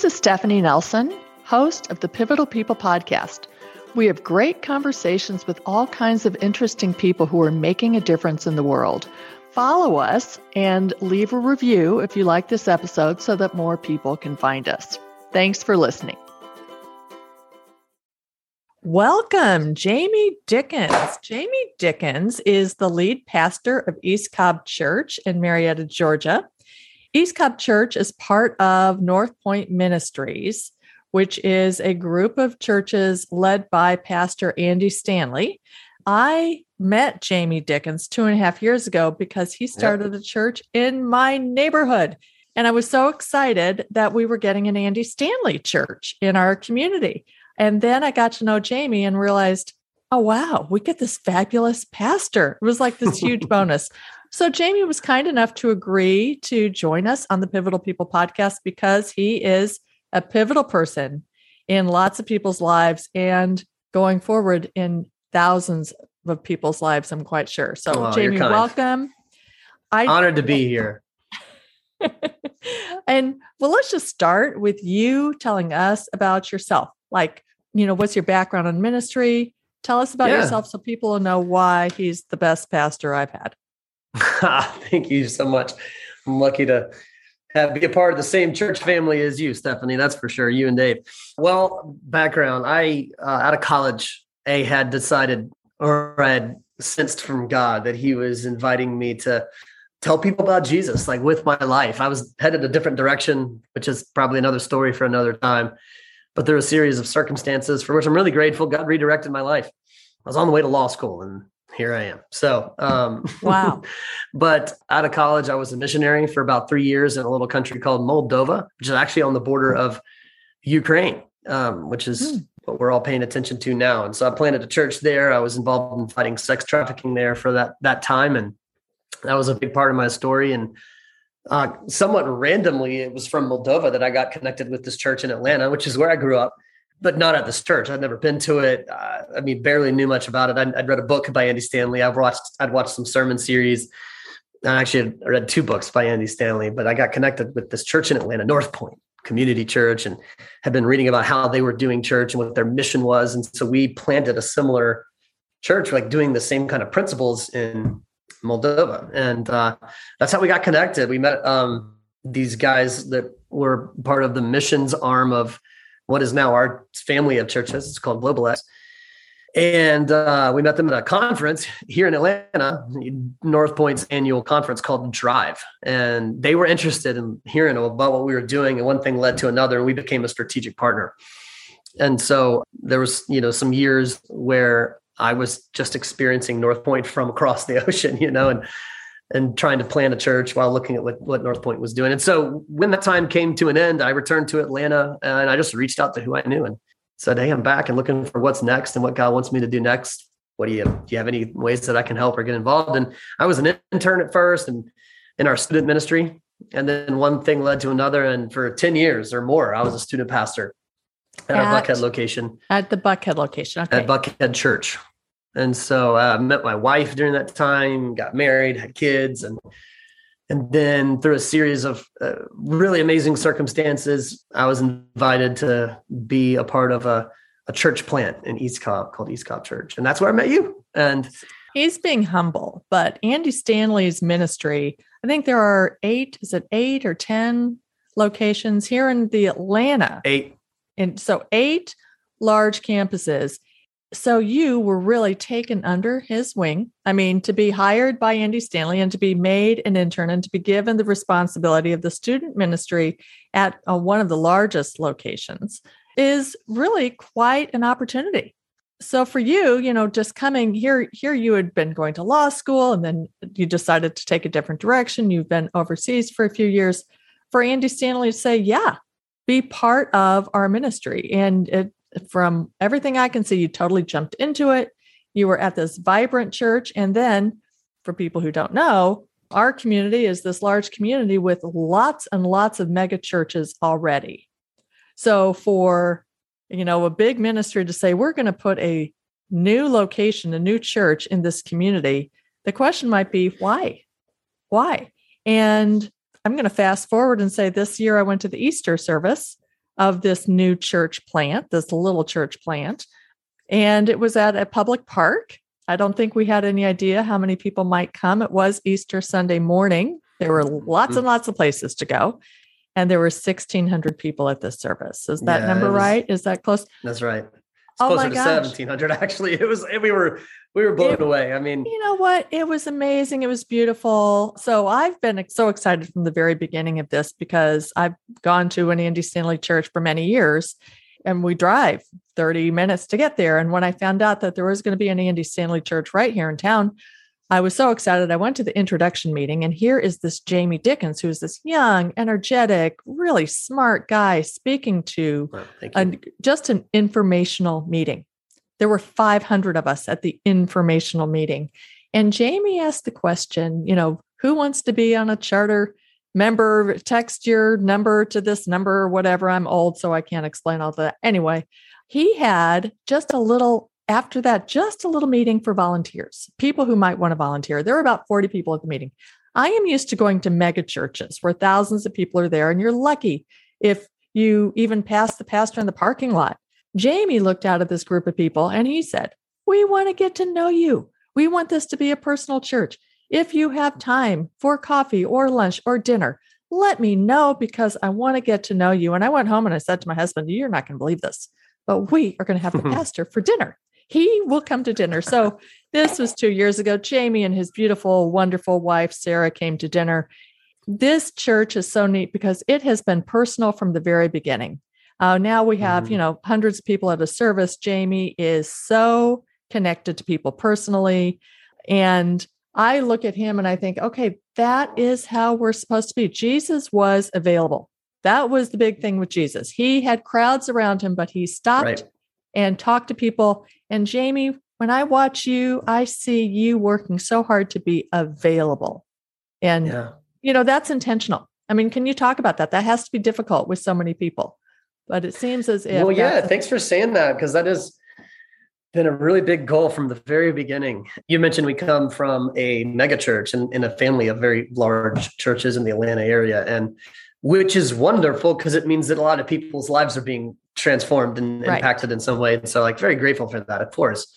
This is Stephanie Nelson, host of the Pivotal People podcast. We have great conversations with all kinds of interesting people who are making a difference in the world. Follow us and leave a review if you like this episode so that more people can find us. Thanks for listening. Welcome, Jamey Dickens. Jamey Dickens is the lead pastor of East Cobb Church in Marietta, Georgia. East Cobb Church is part of North Point Ministries, which is a group of churches led by Pastor Andy Stanley. I met Jamey Dickens two and a half years ago because he started yep. a church in my neighborhood. And I was so excited that we were getting an Andy Stanley church in our community. And then I got to know Jamey and realized, oh, wow, we get this fabulous pastor. It was like this huge bonus. So Jamey was kind enough to agree to join us on the Pivotal People podcast because he is a pivotal person in lots of people's lives and going forward in thousands of people's lives, I'm quite sure. So, oh, Jamey, welcome. I honored to be here. and well, let's just start with you telling us about yourself. Like, you know, what's your background in ministry? Tell us about yeah. yourself so people will know why he's the best pastor I've had. Thank you so much. I'm lucky to have, be a part of the same church family as you, Stephanie. That's for sure. You and Dave. Well, background. I uh, out of college, a had decided or I had sensed from God that He was inviting me to tell people about Jesus, like with my life. I was headed a different direction, which is probably another story for another time. But there were a series of circumstances for which I'm really grateful. God redirected my life. I was on the way to law school and here I am. So, um, wow. but out of college, I was a missionary for about three years in a little country called Moldova, which is actually on the border of Ukraine, um, which is mm what we're all paying attention to now. And so I planted a church there. I was involved in fighting sex trafficking there for that that time, and that was a big part of my story. And uh, somewhat randomly, it was from Moldova that I got connected with this church in Atlanta, which is where I grew up, but not at this church. I'd never been to it. Uh, I mean, barely knew much about it. I'd, I'd, read a book by Andy Stanley. I've watched. I'd watched some sermon series. I actually read two books by Andy Stanley, but I got connected with this church in Atlanta, North Point community church and had been reading about how they were doing church and what their mission was. And so we planted a similar church, like doing the same kind of principles in Moldova. And uh, that's how we got connected. We met um, these guys that were part of the missions arm of what is now our family of churches. It's called Global X and uh, we met them at a conference here in Atlanta, North Point's annual conference called Drive. And they were interested in hearing about what we were doing. And one thing led to another, and we became a strategic partner. And so there was, you know, some years where I was just experiencing North Point from across the ocean, you know, and and trying to plan a church while looking at what, what North Point was doing. And so when that time came to an end, I returned to Atlanta and I just reached out to who I knew and said, Hey, I'm back and looking for what's next and what God wants me to do next. What do you do you have any ways that I can help or get involved? And I was an intern at first and in our student ministry. And then one thing led to another. And for 10 years or more, I was a student pastor at, at our Buckhead location. At the Buckhead location. Okay. At Buckhead Church. And so I uh, met my wife during that time, got married, had kids, and and then through a series of uh, really amazing circumstances, I was invited to be a part of a, a church plant in East Cobb called East Cobb Church. And that's where I met you. And he's being humble, but Andy Stanley's ministry, I think there are eight, is it eight or 10 locations here in the Atlanta? Eight. And so eight large campuses so you were really taken under his wing. I mean, to be hired by Andy Stanley and to be made an intern and to be given the responsibility of the student ministry at uh, one of the largest locations is really quite an opportunity. So for you, you know, just coming here, here you had been going to law school and then you decided to take a different direction. You've been overseas for a few years. For Andy Stanley to say, yeah, be part of our ministry. And it from everything I can see, you totally jumped into it. You were at this vibrant church. And then, for people who don't know, our community is this large community with lots and lots of mega churches already. So, for you know, a big ministry to say, we're going to put a new location, a new church in this community, the question might be, why? Why? And I'm going to fast forward and say this year I went to the Easter service of this new church plant, this little church plant. And it was at a public park. I don't think we had any idea how many people might come. It was Easter Sunday morning. There were lots and mm. lots of places to go. And there were 1,600 people at this service. Is that yeah, number was, right? Is that close? That's right. It's oh closer to 1,700, actually. It was, we were, we were blown it, away. I mean, you know what? It was amazing. It was beautiful. So I've been so excited from the very beginning of this because I've gone to an Andy Stanley church for many years and we drive 30 minutes to get there. And when I found out that there was going to be an Andy Stanley church right here in town, I was so excited. I went to the introduction meeting, and here is this Jamey Dickens, who's this young, energetic, really smart guy speaking to a, just an informational meeting. There were 500 of us at the informational meeting. And Jamey asked the question, you know, who wants to be on a charter member? Text your number to this number or whatever. I'm old, so I can't explain all that. Anyway, he had just a little, after that, just a little meeting for volunteers, people who might want to volunteer. There were about 40 people at the meeting. I am used to going to mega churches where thousands of people are there, and you're lucky if you even pass the pastor in the parking lot. Jamey looked out at this group of people and he said, We want to get to know you. We want this to be a personal church. If you have time for coffee or lunch or dinner, let me know because I want to get to know you. And I went home and I said to my husband, You're not going to believe this, but we are going to have the pastor for dinner. He will come to dinner. So this was two years ago. Jamey and his beautiful, wonderful wife, Sarah, came to dinner. This church is so neat because it has been personal from the very beginning. Uh, now we have, mm-hmm. you know, hundreds of people at a service. Jamey is so connected to people personally. And I look at him and I think, okay, that is how we're supposed to be. Jesus was available. That was the big thing with Jesus. He had crowds around him, but he stopped right. And talk to people. And Jamey, when I watch you, I see you working so hard to be available. And, yeah. you know, that's intentional. I mean, can you talk about that? That has to be difficult with so many people but it seems as if well yeah thanks for saying that because that has been a really big goal from the very beginning you mentioned we come from a mega church and in a family of very large churches in the atlanta area and which is wonderful because it means that a lot of people's lives are being transformed and right. impacted in some way and so like very grateful for that of course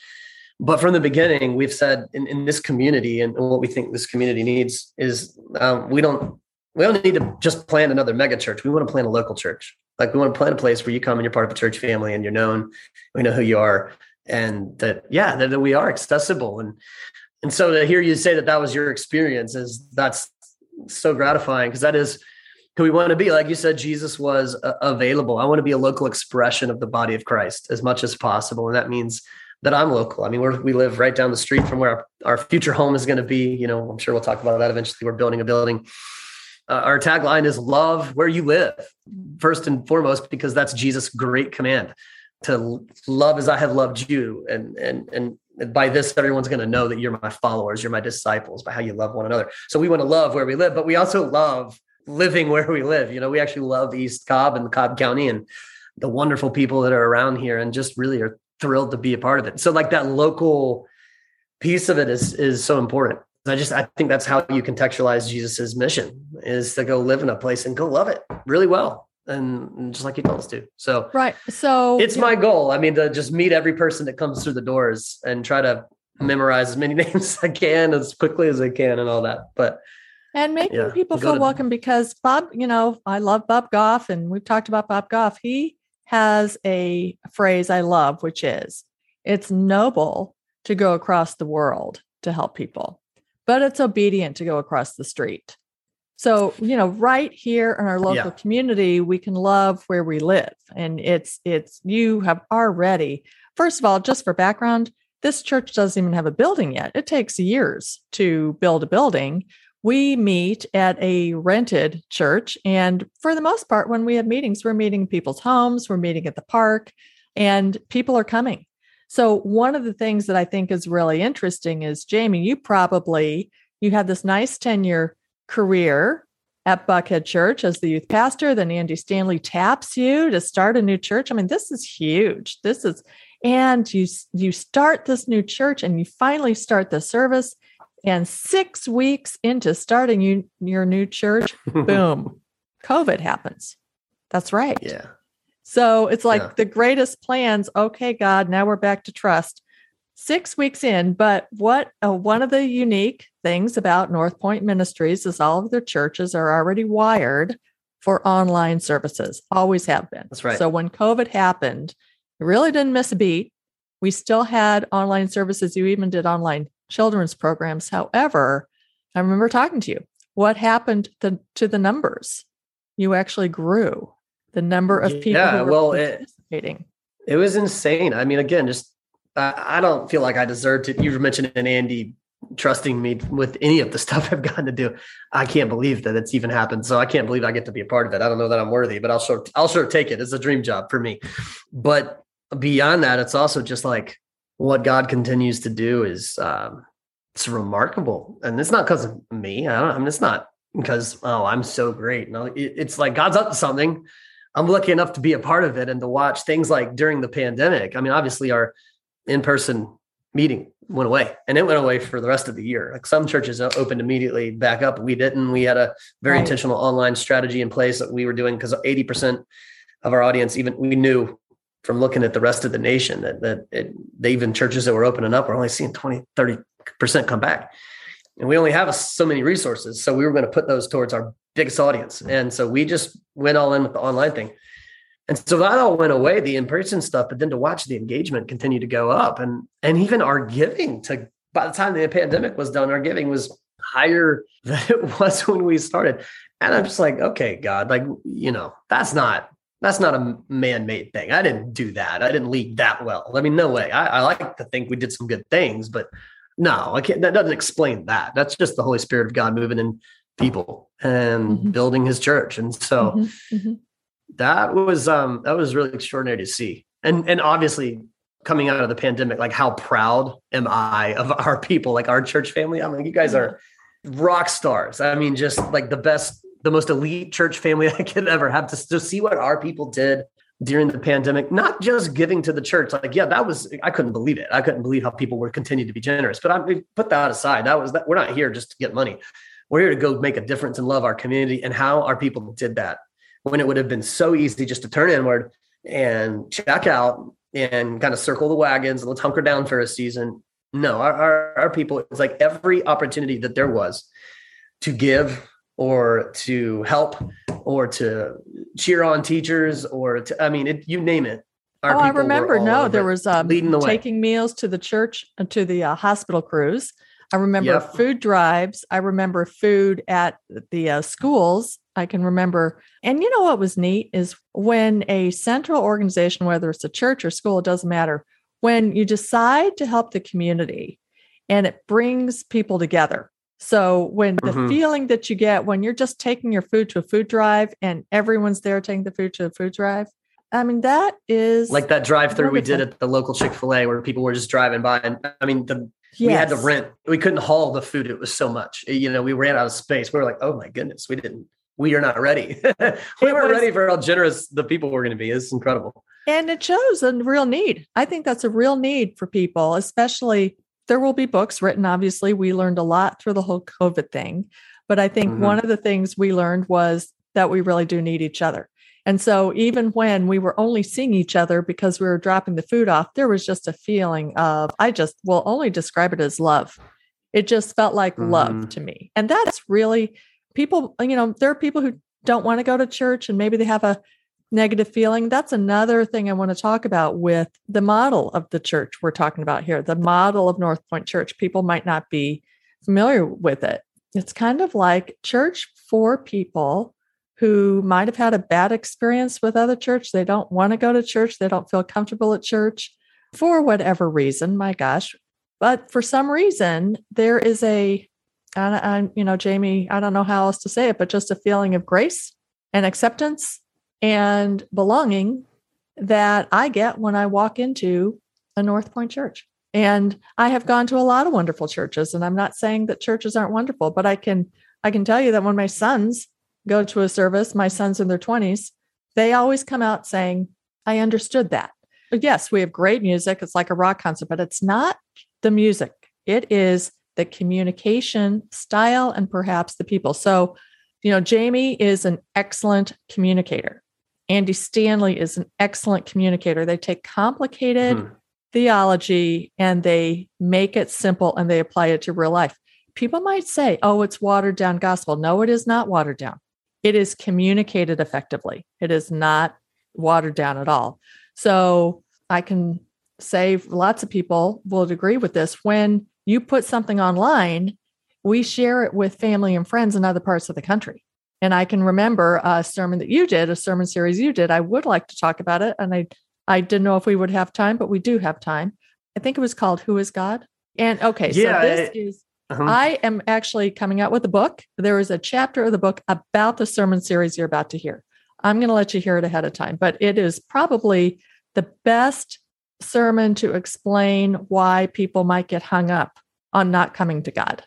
but from the beginning we've said in, in this community and what we think this community needs is um, we don't we don't need to just plan another mega church we want to plan a local church like we want to plan a place where you come and you're part of a church family and you're known, we know who you are, and that yeah, that, that we are accessible. And and so to hear you say that that was your experience is that's so gratifying because that is who we want to be. Like you said, Jesus was uh, available. I want to be a local expression of the body of Christ as much as possible, and that means that I'm local. I mean, we live right down the street from where our, our future home is going to be. You know, I'm sure we'll talk about that eventually. We're building a building uh, our tagline is love where you live, first and foremost, because that's Jesus' great command to love as I have loved you. And, and, and by this, everyone's going to know that you're my followers, you're my disciples by how you love one another. So we want to love where we live, but we also love living where we live. You know, we actually love East Cobb and Cobb County and the wonderful people that are around here and just really are thrilled to be a part of it. So like that local piece of it is, is so important. I just I think that's how you contextualize Jesus's mission is to go live in a place and go love it really well. And just like he told us to. So right. So it's my know. goal. I mean, to just meet every person that comes through the doors and try to memorize as many names as I can as quickly as I can and all that. But and making yeah, people feel to- welcome because Bob, you know, I love Bob Goff and we've talked about Bob Goff. He has a phrase I love, which is it's noble to go across the world to help people but it's obedient to go across the street. So, you know, right here in our local yeah. community, we can love where we live. And it's, it's, you have already, first of all, just for background, this church doesn't even have a building yet. It takes years to build a building. We meet at a rented church. And for the most part, when we have meetings, we're meeting in people's homes, we're meeting at the park, and people are coming. So one of the things that I think is really interesting is Jamey, you probably you had this nice tenure career at Buckhead Church as the youth pastor. Then Andy Stanley taps you to start a new church. I mean, this is huge. This is, and you you start this new church and you finally start the service. And six weeks into starting you, your new church, boom, COVID happens. That's right. Yeah. So it's like yeah. the greatest plans. Okay, God, now we're back to trust. Six weeks in, but what uh, one of the unique things about North Point Ministries is all of their churches are already wired for online services, always have been. That's right. So when COVID happened, it really didn't miss a beat. We still had online services. You even did online children's programs. However, I remember talking to you. What happened to, to the numbers? You actually grew the number of people yeah, who were well, participating. It, it was insane. I mean, again, just I, I don't feel like I deserve to. You were mentioning Andy trusting me with any of the stuff I've gotten to do. I can't believe that it's even happened. So I can't believe I get to be a part of it. I don't know that I'm worthy, but I'll sure I'll sure take it. It's a dream job for me. But beyond that, it's also just like what God continues to do is um, it's remarkable, and it's not because of me. I don't. I mean, it's not because oh, I'm so great. No, it, it's like God's up to something. I'm lucky enough to be a part of it and to watch things like during the pandemic. I mean, obviously, our in-person meeting went away and it went away for the rest of the year. Like some churches opened immediately back up. We didn't. We had a very right. intentional online strategy in place that we were doing because 80% of our audience, even we knew from looking at the rest of the nation that, that it, they even churches that were opening up were only seeing 20, 30% come back. And we only have so many resources. So we were going to put those towards our biggest audience. And so we just went all in with the online thing. And so that all went away, the in-person stuff, but then to watch the engagement continue to go up and and even our giving to by the time the pandemic was done, our giving was higher than it was when we started. And I'm just like, okay, God, like, you know, that's not that's not a man-made thing. I didn't do that. I didn't lead that well. I mean, no way. I, I like to think we did some good things, but no, I can't. That doesn't explain that. That's just the Holy Spirit of God moving in people and mm-hmm. building His church. And so, mm-hmm. Mm-hmm that was um that was really extraordinary to see and and obviously coming out of the pandemic like how proud am i of our people like our church family i'm like you guys are rock stars i mean just like the best the most elite church family i could ever have to, to see what our people did during the pandemic not just giving to the church. Like yeah that was i couldn't believe it. I couldn't believe how people were continuing to be generous. But i put that aside. That was that we're not here just to get money. We're here to go make a difference and love our community and how our people did that when it would have been so easy just to turn inward and check out and kind of circle the wagons and let's hunker down for a season. No, our, our, our people, it's like every opportunity that there was to give or to help or to cheer on teachers or to, I mean, it, you name it. oh, I remember. No, there was um, leading the taking way. meals to the church and to the uh, hospital crews. I remember yep. food drives. I remember food at the uh, schools. I can remember. And you know what was neat is when a central organization, whether it's a church or school, it doesn't matter, when you decide to help the community and it brings people together. So when the mm-hmm. feeling that you get when you're just taking your food to a food drive and everyone's there taking the food to a food drive, I mean, that is like that drive through we did at the local Chick fil A where people were just driving by. And I mean, the Yes. We had to rent. We couldn't haul the food. It was so much. You know, we ran out of space. We were like, oh my goodness, we didn't. We are not ready. we weren't was, ready for how generous the people were going to be. It's incredible. And it shows a real need. I think that's a real need for people, especially there will be books written. Obviously, we learned a lot through the whole COVID thing. But I think mm-hmm. one of the things we learned was that we really do need each other. And so even when we were only seeing each other because we were dropping the food off, there was just a feeling of, I just will only describe it as love. It just felt like mm-hmm. love to me. And that's really people, you know, there are people who don't want to go to church and maybe they have a negative feeling. That's another thing I want to talk about with the model of the church we're talking about here, the model of North Point Church. People might not be familiar with it. It's kind of like church for people who might have had a bad experience with other church. They don't want to go to church. They don't feel comfortable at church for whatever reason. My gosh. But for some reason, there is a, I, I, you know, Jamey, I don't know how else to say it, but just a feeling of grace and acceptance and belonging that I get when I walk into a North Point church. And I have gone to a lot of wonderful churches, and I'm not saying that churches aren't wonderful, but I can I can tell you that when my sons go to a service, my son's in their 20s, they always come out saying, I understood that. But yes, we have great music. It's like a rock concert, but it's not the music. It is the communication style and perhaps the people. So, you know, Jamey is an excellent communicator. Andy Stanley is an excellent communicator. They take complicated mm-hmm. theology and they make it simple and they apply it to real life. People might say, oh, it's watered down gospel. No, it is not watered down. It is communicated effectively. It is not watered down at all. So I can say lots of people will agree with this. When you put something online, we share it with family and friends in other parts of the country. And I can remember a sermon that you did, a sermon series you did. I would like to talk about it. And I, I didn't know if we would have time, but we do have time. I think it was called Who is God? And okay, yeah, so this is uh-huh. I am actually coming out with a book. There is a chapter of the book about the sermon series you're about to hear. I'm going to let you hear it ahead of time, but it is probably the best sermon to explain why people might get hung up on not coming to God.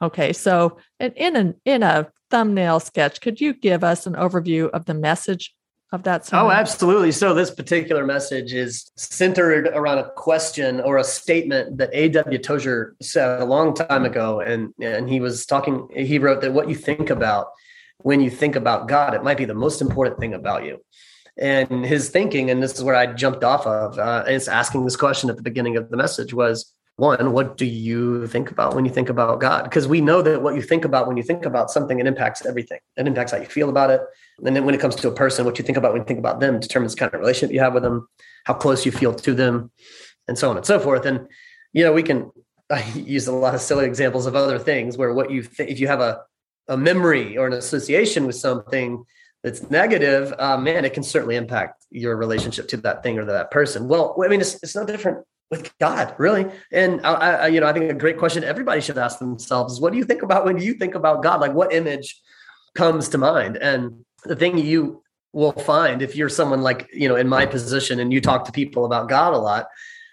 Okay, so in a in a thumbnail sketch, could you give us an overview of the message of that oh. Oh, absolutely. So this particular message is centered around a question or a statement that A.W. Tozer said a long time ago. And, and he was talking, he wrote that what you think about when you think about God, it might be the most important thing about you. And his thinking, and this is where I jumped off of, uh, is asking this question at the beginning of the message was, one, what do you think about when you think about God? Because we know that what you think about when you think about something, it impacts everything. It impacts how you feel about it. And then when it comes to a person, what you think about when you think about them determines the kind of relationship you have with them, how close you feel to them, and so on and so forth. And, you know, we can I use a lot of silly examples of other things where what you think, if you have a, a memory or an association with something that's negative, uh, man, it can certainly impact your relationship to that thing or that person. Well, I mean, it's, it's no different with God, really. And I, I, you know, I think a great question everybody should ask themselves is, what do you think about when you think about God? Like, what image comes to mind? And the thing you will find if you're someone like you know in my position and you talk to people about God a lot,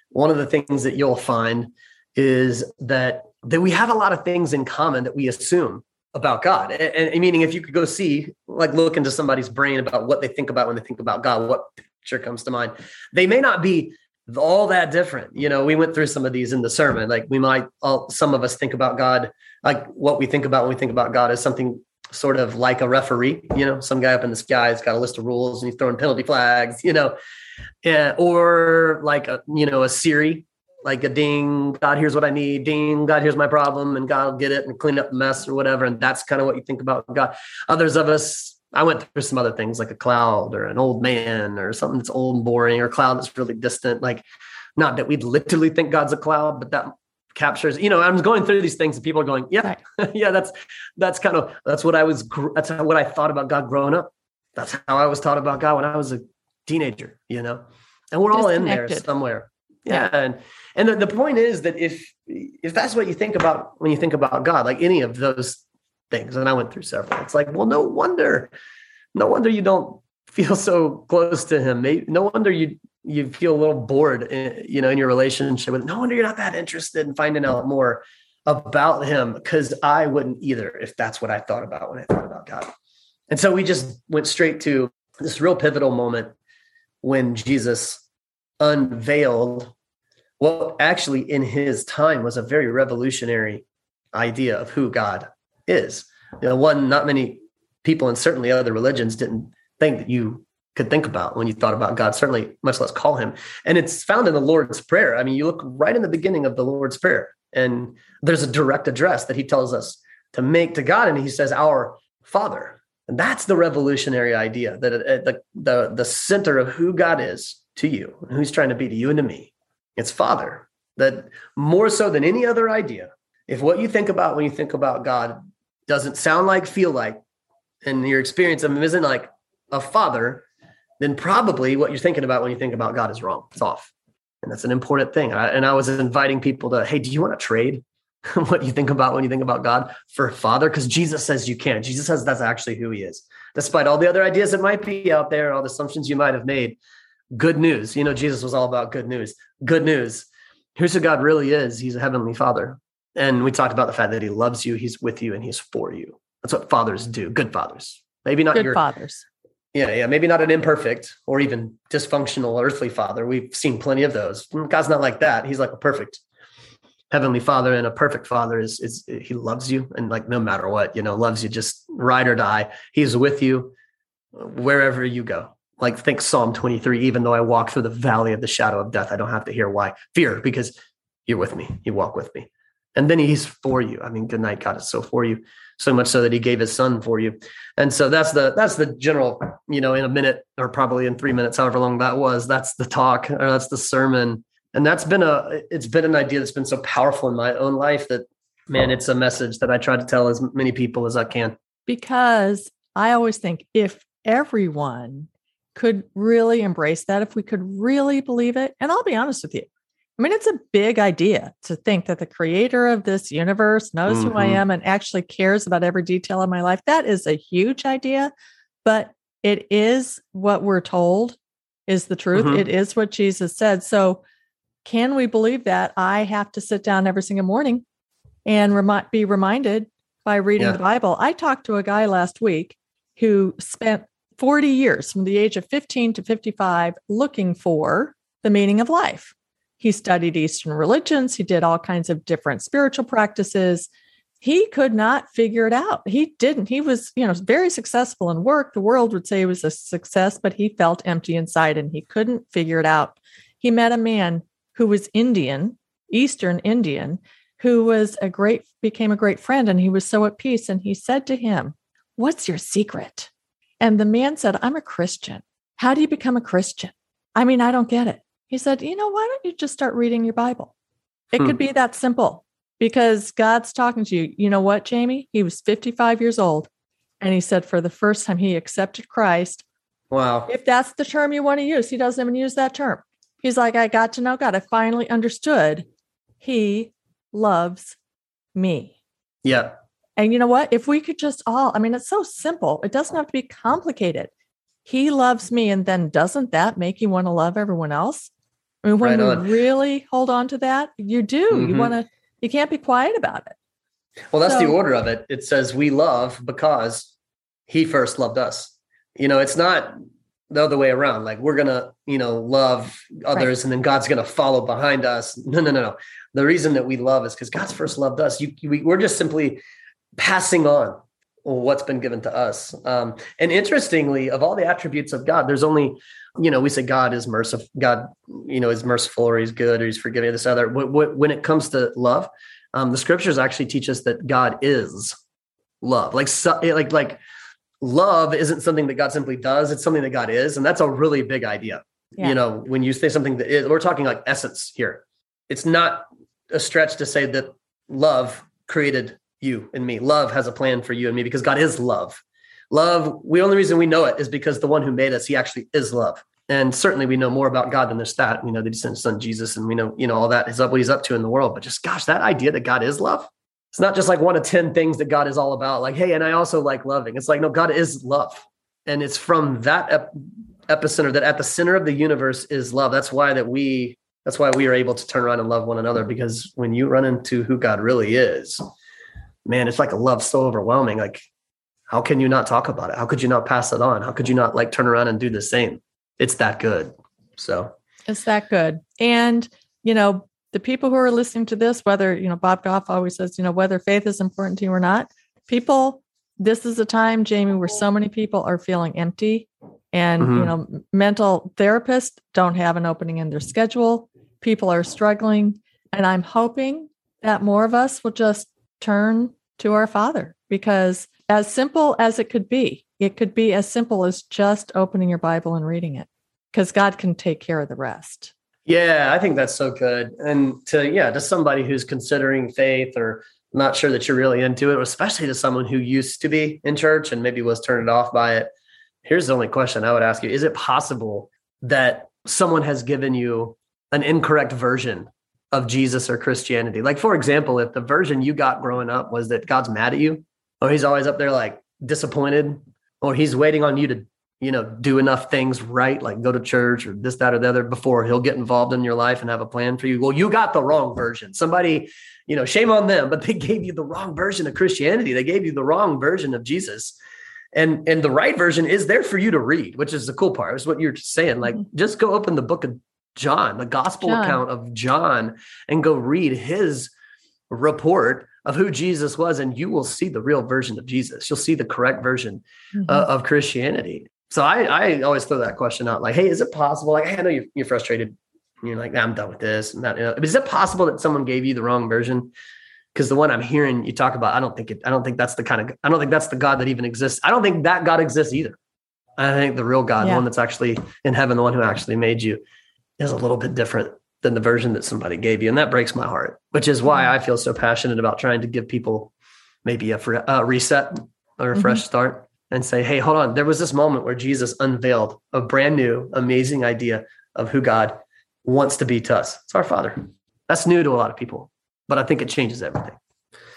one of the things that you'll find is that that we have a lot of things in common that we assume about God. And, and, meaning, if you could go see, like, look into somebody's brain about what they think about when they think about God, what picture comes to mind, they may not be all that different. You know, we went through some of these in the sermon. Like we might, all, some of us think about God, like what we think about when we think about God is something sort of like a referee. You know, some guy up in the sky has got a list of rules and he's throwing penalty flags. You know, yeah, or like a you know a Siri, like a ding, God, here's what I need. Ding, God, here's my problem, and God will get it and clean up the mess or whatever. And that's kind of what you think about God. Others of us I went through some other things like a cloud or an old man or something that's old and boring or cloud that's really distant. Like, not that we'd literally think God's a cloud, but that captures, you know, I'm going through these things and people are going, yeah, yeah, that's, that's kind of, that's what I was, that's what I thought about God growing up. That's how I was taught about God when I was a teenager, you know, and we're all in there somewhere. Yeah. yeah. And, and the, the point is that if, if that's what you think about when you think about God, like any of those things. And I went through several. It's like, well, no wonder, no wonder you don't feel so close to him. No wonder you you feel a little bored, in, you know, in your relationship with. No wonder you're not that interested in finding out more about him because I wouldn't either if that's what I thought about when I thought about God. And so we just went straight to this real pivotal moment when Jesus unveiled what actually in his time was a very revolutionary idea of who God is. You know, one, not many people and certainly other religions didn't think that you could think about when you thought about God, certainly much less call him. And it's found in the Lord's Prayer. I mean, you look right in the beginning of the Lord's Prayer, and there's a direct address that he tells us to make to God. And he says, Our Father. And that's the revolutionary idea that uh, the, the, the center of who God is to you, and who's trying to be to you and to me. It's Father. That more so than any other idea, if what you think about when you think about God doesn't sound like, feel like, and your experience of him isn't like a father, then probably what you're thinking about when you think about God is wrong. It's off. And that's an important thing. And I was inviting people to, hey, do you want to trade what you think about when you think about God for father? Because Jesus says you can. Jesus says that's actually who he is. Despite all the other ideas that might be out there, all the assumptions you might have made, good news. You know, Jesus was all about good news. Good news. Here's who God really is. He's a heavenly father. And we talked about the fact that he loves you, he's with you, and he's for you. That's what fathers do. Good fathers. Maybe not good your fathers. Yeah, yeah. Maybe not an imperfect or even dysfunctional earthly father. We've seen plenty of those. Mm, God's not like that. He's like a perfect heavenly father and a perfect father is is he loves you and like no matter what, you know, loves you just ride or die. He's with you wherever you go like think Psalm 23, even though I walk through the valley of the shadow of death, I don't have to hear why. Fear, because you're with me. You walk with me. And then he's for you. I mean, good night, God is so for you, so much so that he gave his son for you. And so that's the that's the general, you know, in a minute or probably in three minutes, however long that was, that's the talk or that's the sermon. And that's been a it's been an idea that's been so powerful in my own life that man, it's a message that I try to tell as many people as I can. Because I always think if everyone could really embrace that, if we could really believe it, and I'll be honest with you, I mean, it's a big idea to think that the creator of this universe knows mm-hmm. who I mm-hmm. am and actually cares about every detail of my life. That is a huge idea, but it is what we're told is the truth. Mm-hmm. It is what Jesus said. So, can we believe that? I have to sit down every single morning and remi- be reminded by reading yeah. the Bible. I talked to a guy last week who spent 40 years from the age of 15 to 55 looking for the meaning of life. He studied Eastern religions, he did all kinds of different spiritual practices. He could not figure it out. He didn't. He was, you know, very successful in work. The world would say he was a success, but he felt empty inside and he couldn't figure it out. He met a man who was Indian, Eastern Indian, who was a great became a great friend and he was so at peace and he said to him, "What's your secret?" And the man said, I'm a Christian. How do you become a Christian? I mean, I don't get it. He said, You know, why don't you just start reading your Bible? It hmm. could be that simple because God's talking to you. You know what, Jamey? He was 55 years old. And he said, for the first time, he accepted Christ. Wow. If that's the term you want to use, he doesn't even use that term. He's like, I got to know God. I finally understood he loves me. Yeah. And you know what? If we could just all, I mean, it's so simple. It doesn't have to be complicated. He loves me. And then doesn't that make you want to love everyone else? I mean, when right we really hold on to that, you do. Mm-hmm. You want to, you can't be quiet about it. Well, that's so, the order of it. It says we love because he first loved us. You know, it's not the other way around. Like we're gonna, you know, love others, right. and then God's gonna follow behind us. No, no, no, no. The reason that we love is because God's first loved us. You, we, we're just simply passing on what's been given to us. Um, and interestingly, of all the attributes of God, there's only, you know, we say God is merciful. God, you know, is merciful or he's good or he's forgiving this other. When it comes to love, um, the scriptures actually teach us that God is love. Like, so, like, like love isn't something that God simply does. It's something that God is. And that's a really big idea. Yeah. You know, when you say something that is, we're talking like essence here. It's not a stretch to say that love created you and me. Love has a plan for you and me because God is love. Love, the only reason we know it is because the one who made us, he actually is love. And certainly we know more about God than just that. We know that he sent his son Jesus and we know, you know, all that is up what he's up to in the world. But just gosh, that idea that God is love. It's not just like one of 10 things that God is all about. Like, hey, and I also like loving. It's like, no, God is love. And it's from that ep- epicenter that at the center of the universe is love. That's why that we that's why we are able to turn around and love one another because when you run into who God really is, man, it's like a love so overwhelming. Like, how can you not talk about it? How could you not pass it on? How could you not like turn around and do the same? It's that good. So it's that good. And, you know, the people who are listening to this, whether, you know, Bob Goff always says, you know, whether faith is important to you or not, people, this is a time, Jamey, where so many people are feeling empty and, mm-hmm. you know, mental therapists don't have an opening in their schedule. People are struggling. And I'm hoping that more of us will just turn to our Father because, as simple as it could be, it could be as simple as just opening your Bible and reading it because God can take care of the rest. Yeah, I think that's so good. And to, yeah, to somebody who's considering faith or not sure that you're really into it, especially to someone who used to be in church and maybe was turned off by it. Here's the only question I would ask you Is it possible that someone has given you an incorrect version of Jesus or Christianity. Like, for example, if the version you got growing up was that God's mad at you, or he's always up there like disappointed, or he's waiting on you to, you know, do enough things right, like go to church or this, that, or the other before he'll get involved in your life and have a plan for you. Well, you got the wrong version. Somebody, you know, shame on them, but they gave you the wrong version of Christianity. They gave you the wrong version of Jesus. And and the right version is there for you to read, which is the cool part. Is what you're saying. Like, mm-hmm. just go open the book of John, the gospel John. account of John, and go read his report of who Jesus was, and you will see the real version of Jesus. You'll see the correct version mm-hmm. uh, of Christianity. So I, I always throw that question out like, hey, is it possible? Like, hey, I know you're, you're frustrated. You're like, nah, I'm done with this and that. You know, but is it possible that someone gave you the wrong version? Because the one I'm hearing you talk about, I don't think it, I don't think that's the kind of, I don't think that's the God that even exists. I don't think that God exists either. I think the real God, yeah. the one that's actually in heaven, the one who actually made you, is a little bit different than the version that somebody gave you. And that breaks my heart, which is why I feel so passionate about trying to give people maybe a, a reset or a fresh mm-hmm. start and say, hey, hold on. There was this moment where Jesus unveiled a brand new, amazing idea of who God wants to be to us. It's our Father. That's new to a lot of people, but I think it changes everything.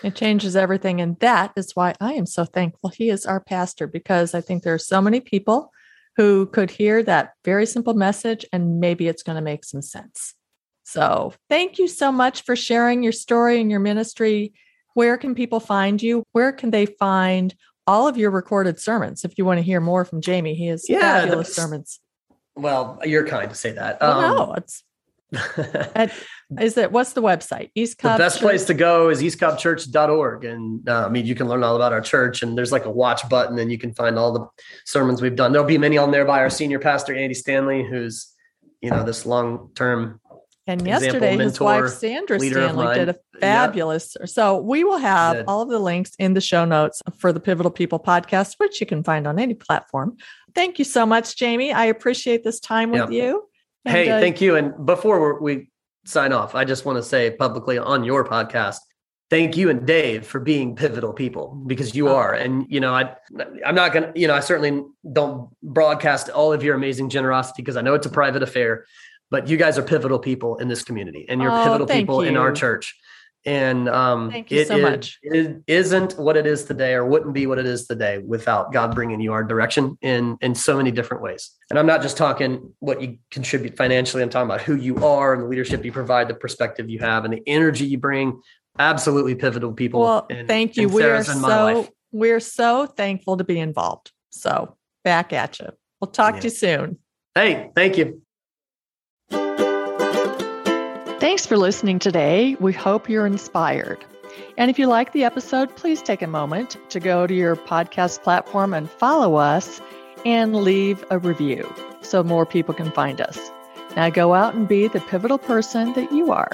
It changes everything. And that is why I am so thankful he is our pastor because I think there are so many people who could hear that very simple message and maybe it's going to make some sense. So, thank you so much for sharing your story and your ministry. Where can people find you? Where can they find all of your recorded sermons if you want to hear more from Jamey? He has yeah, fabulous sermons. Well, you're kind to say that. Well, um, no, it's at, is it what's the website? East Cobb. The best church? place to go is eastcobbchurch.org. And uh, I mean, you can learn all about our church and there's like a watch button and you can find all the sermons we've done. There'll be many on there by our senior pastor, Andy Stanley, who's, you know, this long-term and yesterday, his wife Sandra Stanley did a fabulous. Yep. So we will have all of the links in the show notes for the Pivotal People podcast, which you can find on any platform. Thank you so much, Jamey. I appreciate this time with yep. you. And, hey, uh, thank you. And before we sign off, I just want to say publicly on your podcast, thank you and Dave for being pivotal people because you are. And you know, I I'm not gonna, you know, I certainly don't broadcast all of your amazing generosity because I know it's a private affair but you guys are pivotal people in this community and you're oh, pivotal people you. in our church and um, thank you so much. It isn't what it is today, or wouldn't be what it is today, without God bringing you our direction in in so many different ways. And I'm not just talking what you contribute financially. I'm talking about who you are and the leadership you provide, the perspective you have, and the energy you bring. Absolutely pivotal people. Well, thank you. We are so we're so thankful to be involved. So back at you. We'll talk yeah. to you soon. Hey, thank you. Thanks for listening today. We hope you're inspired. And if you like the episode, please take a moment to go to your podcast platform and follow us and leave a review so more people can find us. Now go out and be the pivotal person that you are.